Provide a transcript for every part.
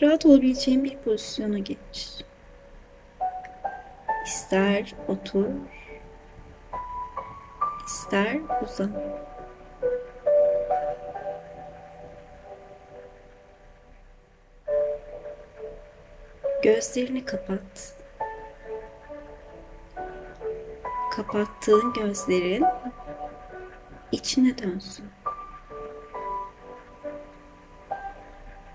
rahat olabileceğin bir pozisyona geç. İster otur, ister uzan. Gözlerini kapat. Kapattığın gözlerin içine dönsün.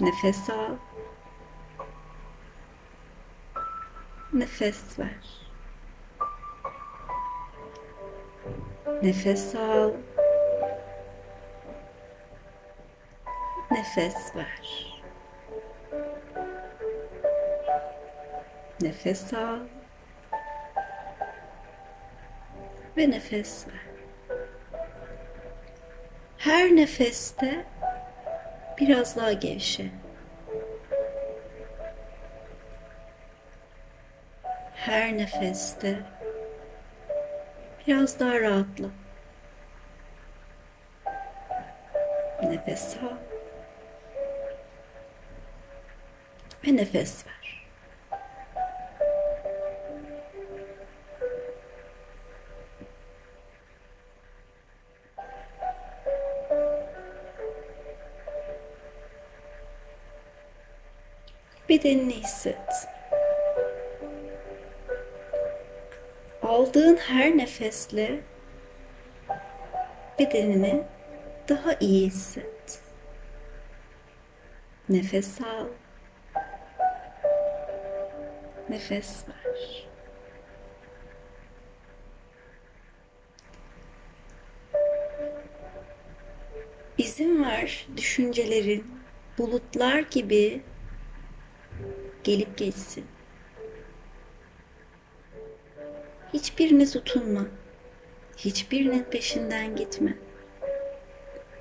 Nefes al. Nefes ver. Nefes al. Nefes ver. Nefes al. Ve nefes ver. Her nefeste biraz daha gevşe. Her nefeste biraz daha rahatla. Nefes al. Ve nefes ver. Bedenini hisset. Aldığın her nefesle bedenini daha iyi hisset. Nefes al. Nefes ver. İzin ver düşüncelerin bulutlar gibi gelip geçsin. Hiçbirine tutunma. Hiçbirinin peşinden gitme.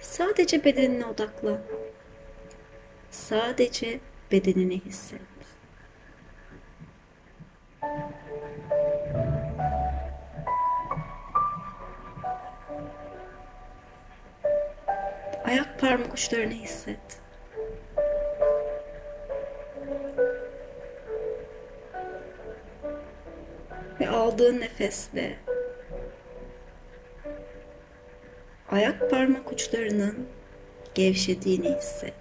Sadece bedenine odaklan. Sadece bedenini hisset. Ayak parmak uçlarını hisset. Aldığın nefesle ayak parmak uçlarının gevşediğini hisset.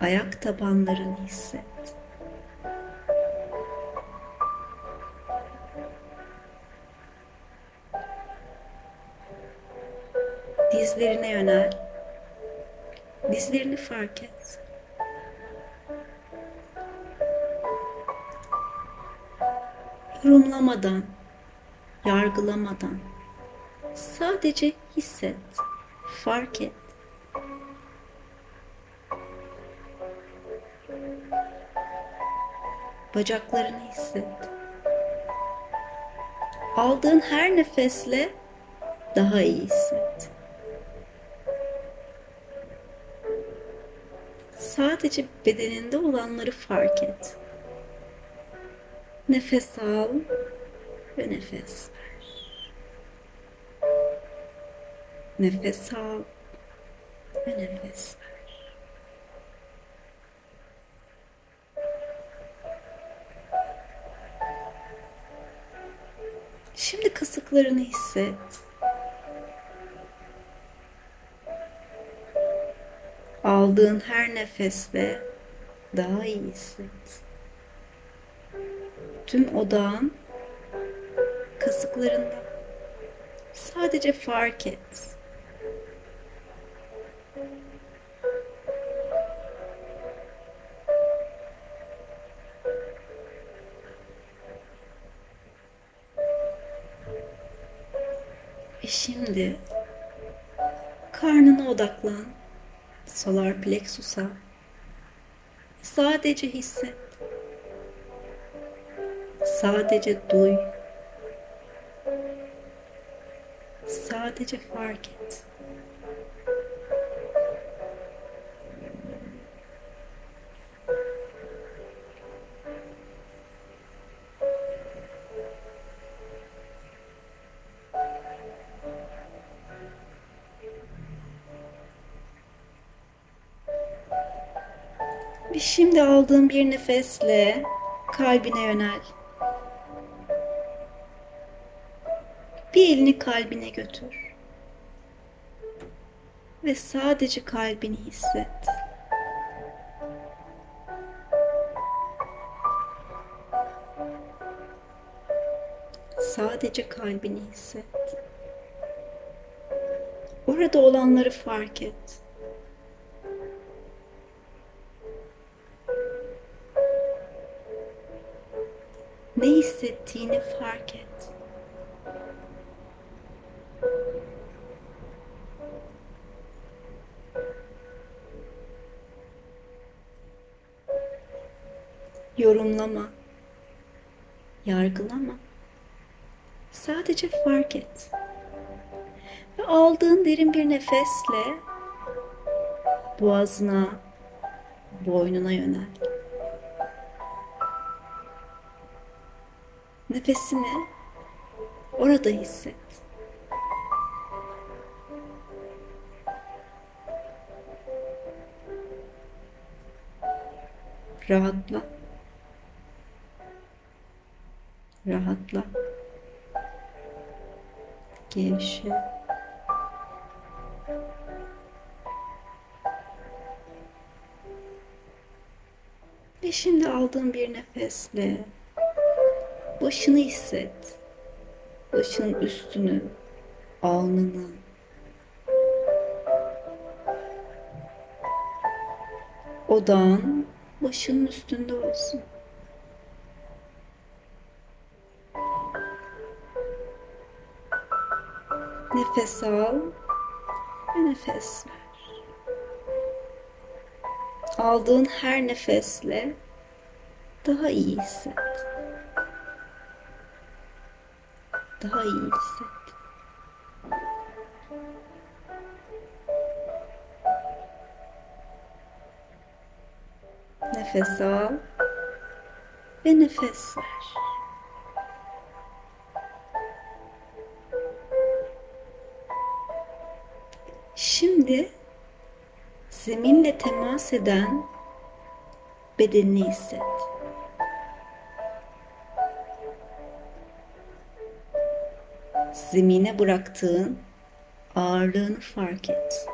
Ayak tabanlarını hisset. Dizlerine yönel. Dizlerini fark et. Yorumlamadan, yargılamadan sadece hisset, fark et. Bacaklarını hisset. Aldığın her nefesle daha iyi hisset. Sadece bedeninde olanları fark et. Nefes al ve nefes ver. Nefes al ve nefes ver. Şimdi kasıklarını hisset. Aldığın her nefesle daha iyi hisset. Tüm odağın kasıklarında. Sadece fark et. Ve şimdi karnına odaklan. Solar plexus'a. Sadece hisset. Sadece duy. Sadece fark et. Şimdi aldığın bir nefesle kalbine yönel. Elini kalbine götür. Ve sadece kalbini hisset. Sadece kalbini hisset. Orada olanları fark et. Nefesle boğazına, boynuna yönel. Nefesini orada hisset. Rahatla. Rahatla. Gevşe. Ve şimdi aldığın bir nefesle başını hisset. Başının üstünü, alnını. Odağın başının üstünde olsun. Nefes al ve nefes ver. Aldığın her nefesle daha iyi hisset. Daha iyi hisset. Nefes al ve nefes ver. Şimdi zeminle temas eden bedenini hisset. Zemine bıraktığın ağırlığını fark et.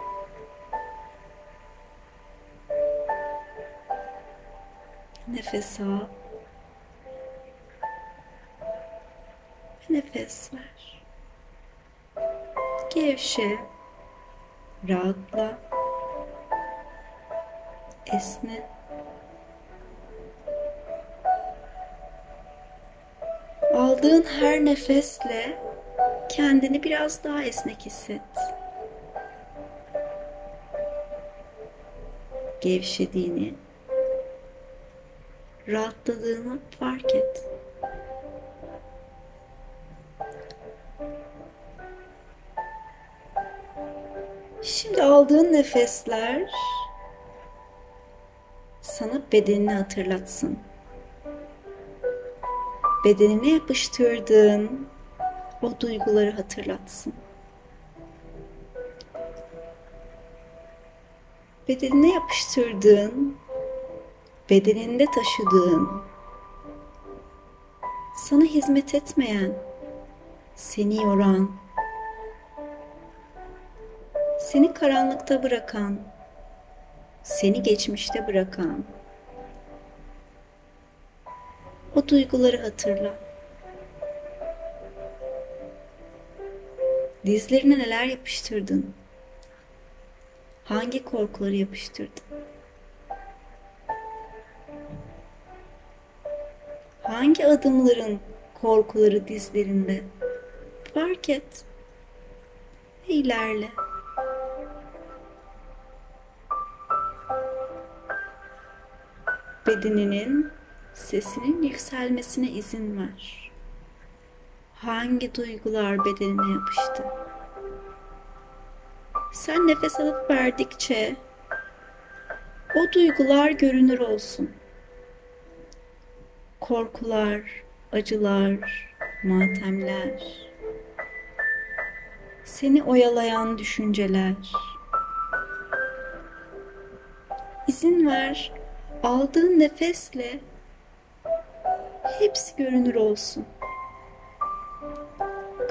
Nefes al. Nefes ver. Gevşe. Rahatla. Esne. Aldığın her nefesle kendini biraz daha esnek hisset. Gevşediğini, rahatladığını fark et. Şimdi aldığın nefesler sana bedenini hatırlatsın. Bedenine yapıştırdığın o duyguları hatırlatsın. Bedenine yapıştırdığın, bedeninde taşıdığın, sana hizmet etmeyen, seni yoran, seni karanlıkta bırakan, seni geçmişte bırakan o duyguları hatırla. Dizlerine neler yapıştırdın? Hangi korkuları yapıştırdın? Hangi adımların korkuları dizlerinde? Fark et ve ilerle. Bedeninin sesinin yükselmesine izin ver. Hangi duygular bedenine yapıştı? Sen nefes alıp verdikçe o duygular görünür olsun. Korkular, acılar, matemler, seni oyalayan düşünceler. İzin ver aldığın nefesle hepsi görünür olsun.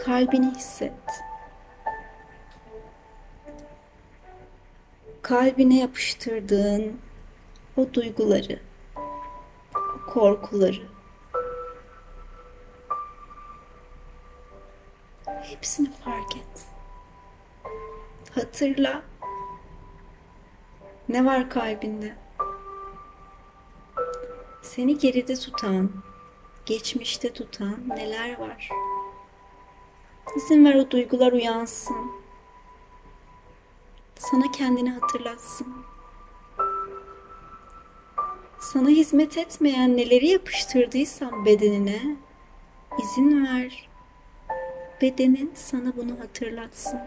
Kalbini hisset. Kalbine yapıştırdığın o duyguları, o korkuları, hepsini fark et. Hatırla. Ne var kalbinde? Seni geride tutan, geçmişte tutan neler var? İzin ver o duygular uyansın. Sana kendini hatırlatsın. Sana hizmet etmeyen neleri yapıştırdıysan bedenine izin ver. Bedenin sana bunu hatırlatsın.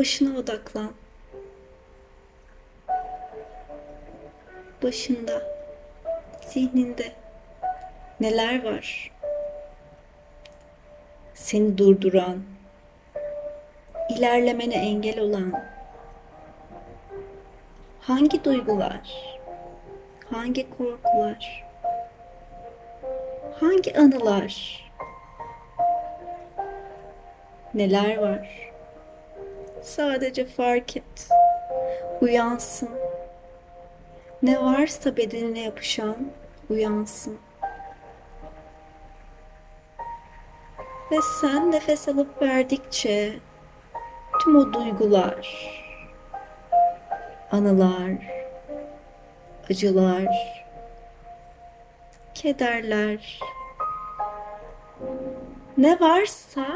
Başına odaklan. Başında, zihninde neler var? Seni durduran, ilerlemene engel olan hangi duygular, hangi korkular, hangi anılar, neler var? Sadece fark et. Uyansın. Ne varsa bedenine yapışan uyansın. Ve sen nefes alıp verdikçe tüm o duygular, anılar, acılar, kederler, ne varsa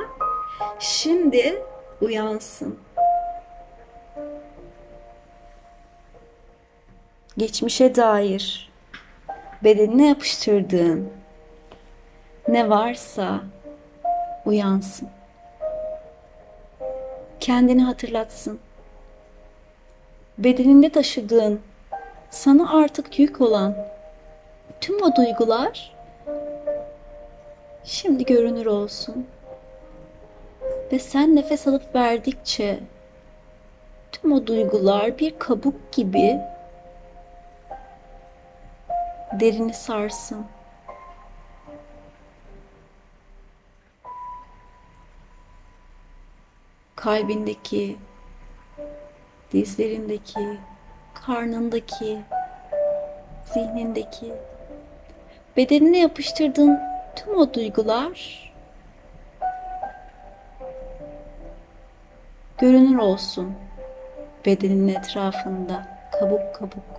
şimdi uyansın. Geçmişe dair bedenine yapıştırdığın ne varsa uyansın. Kendini hatırlatsın. Bedeninde taşıdığın, sana artık yük olan tüm o duygular şimdi görünür olsun. Ve sen nefes alıp verdikçe tüm o duygular bir kabuk gibi derini sarsın. Kalbindeki, dizlerindeki, karnındaki, zihnindeki, bedenine yapıştırdığın tüm o duygular görünür olsun bedenin etrafında kabuk kabuk.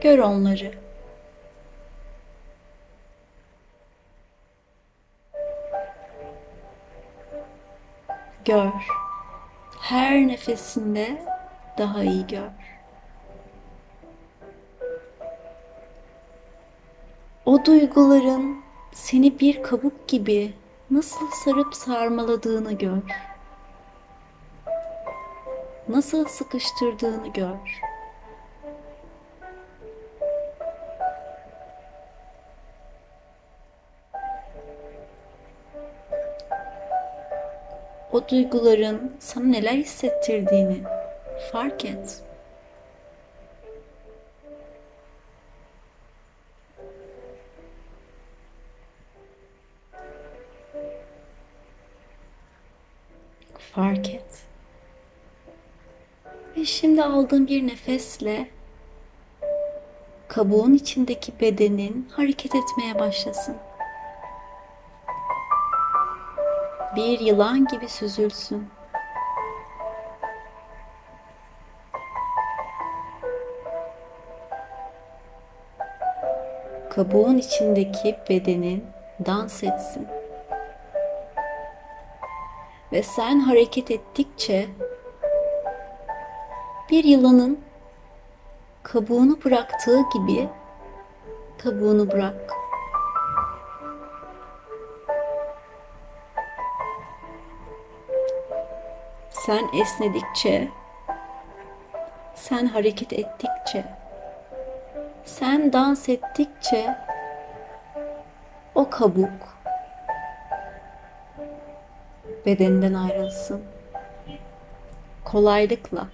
Gör onları. Gör. Her nefesinde daha iyi gör. O duyguların seni bir kabuk gibi nasıl sarıp sarmaladığını gör. Nasıl sıkıştırdığını gör. Duyguların sana neler hissettirdiğini fark et. Fark et. Ve şimdi aldığın bir nefesle kabuğun içindeki bedenin hareket etmeye başlasın. Bir yılan gibi süzülsün. Kabuğun içindeki bedenin dans etsin. Ve sen hareket ettikçe bir yılanın kabuğunu bıraktığı gibi kabuğunu bırak. Sen esnedikçe, sen hareket ettikçe, sen dans ettikçe o kabuk bedeninden ayrılsın. Kolaylıkla.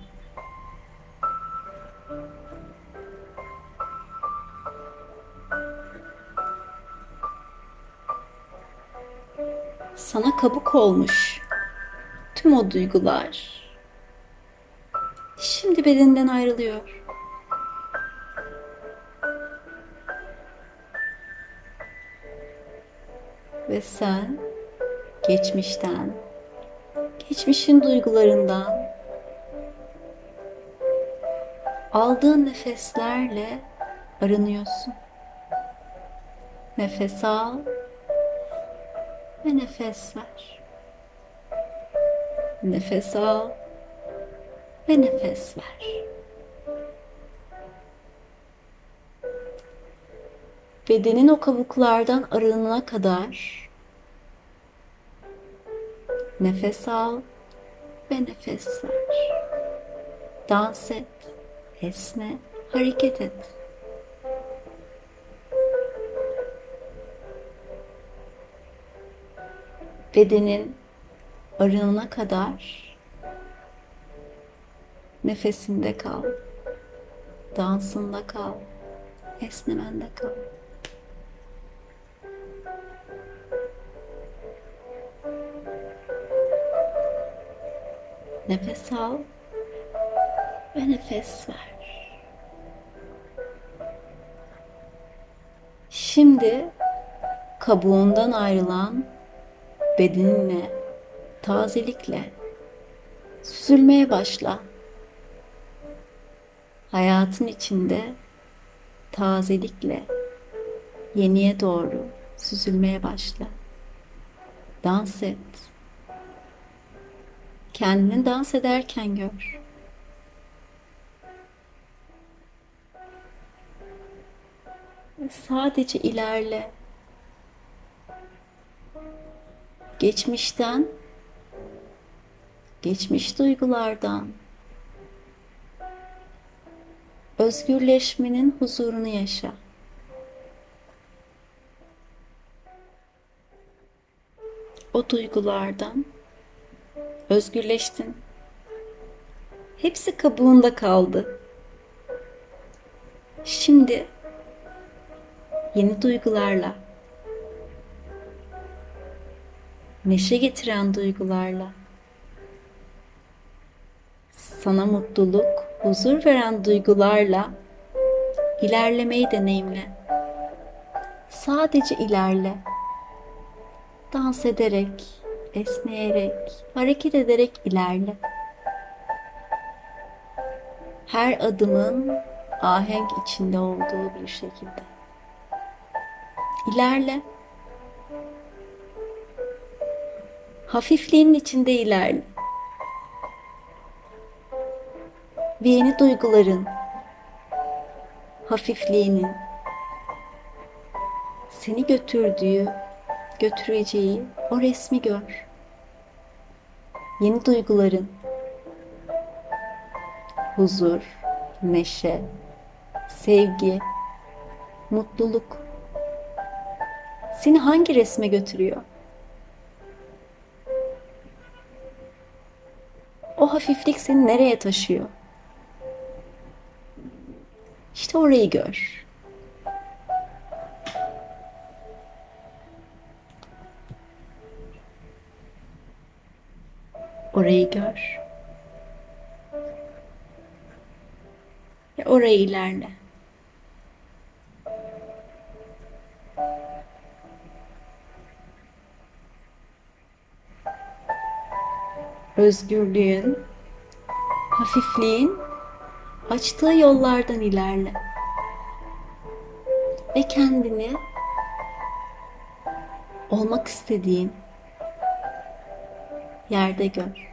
Sana kabuk olmuş tüm o duygular şimdi bedeninden ayrılıyor. Ve sen geçmişten, geçmişin duygularından aldığın nefeslerle arınıyorsun. Nefes al ve nefes ver. Nefes al ve nefes ver. Bedenin o kabuklardan arınana kadar nefes al ve nefes ver. Dans et, esne, hareket et. Bedenin arınana kadar nefesinde kal. Dansında kal. Esnemende kal. Nefes al ve nefes ver. Şimdi kabuğundan ayrılan bedeninle, tazelikle süzülmeye başla. Hayatın içinde tazelikle yeniye doğru süzülmeye başla. Dans et. Kendini dans ederken gör. Sadece ilerle. Geçmişten, geçmiş duygulardan, özgürleşmenin huzurunu yaşa. O duygulardan özgürleştin. Hepsi kabuğunda kaldı. Şimdi yeni duygularla, neşe getiren duygularla, sana mutluluk, huzur veren duygularla ilerlemeyi deneyimle. Sadece ilerle. Dans ederek, esneyerek, hareket ederek ilerle. Her adımın ahenk içinde olduğu bir şekilde. İlerle. Hafifliğin içinde ilerle. Ve yeni duyguların hafifliğinin seni götürdüğü, götüreceği o resmi gör. Yeni duyguların huzur, neşe, sevgi, mutluluk seni hangi resme götürüyor? O hafiflik seni nereye taşıyor? Orayı gör. Orayı gör. Ve oraya ilerle. Özgürlüğün, hafifliğin açtığı yollardan ilerle. Ve kendini olmak istediğin yerde gör.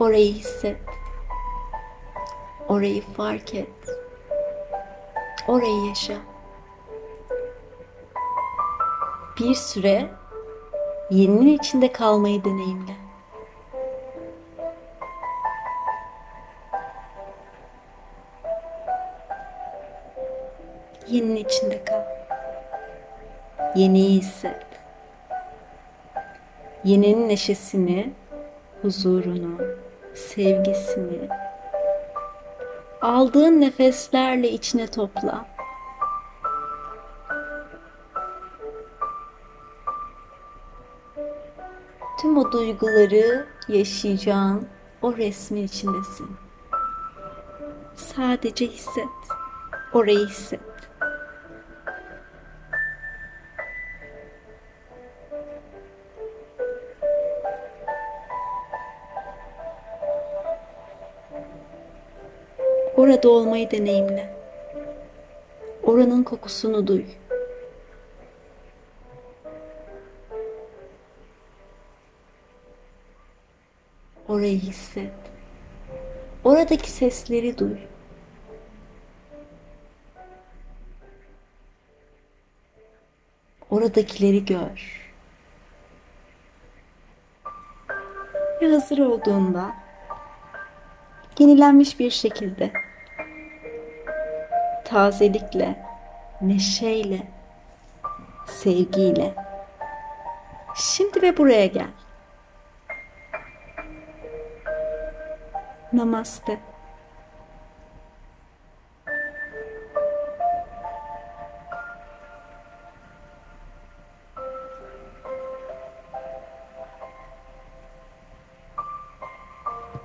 Orayı hisset. Orayı fark et. Orayı yaşa. Bir süre yeninin içinde kalmayı deneyimle. Yeniyi hisset. Yeninin neşesini, huzurunu, sevgisini aldığın nefeslerle içine topla. Tüm o duyguları yaşayacağın o resmin içindesin. Sadece hisset. Orayı hisset. Orada olmayı deneyimle. Oranın kokusunu duy. Orayı hisset. Oradaki sesleri duy. Oradakileri gör. Ve hazır olduğunda yenilenmiş bir şekilde tazelikle, neşeyle, sevgiyle şimdi ve buraya gel. Namaste.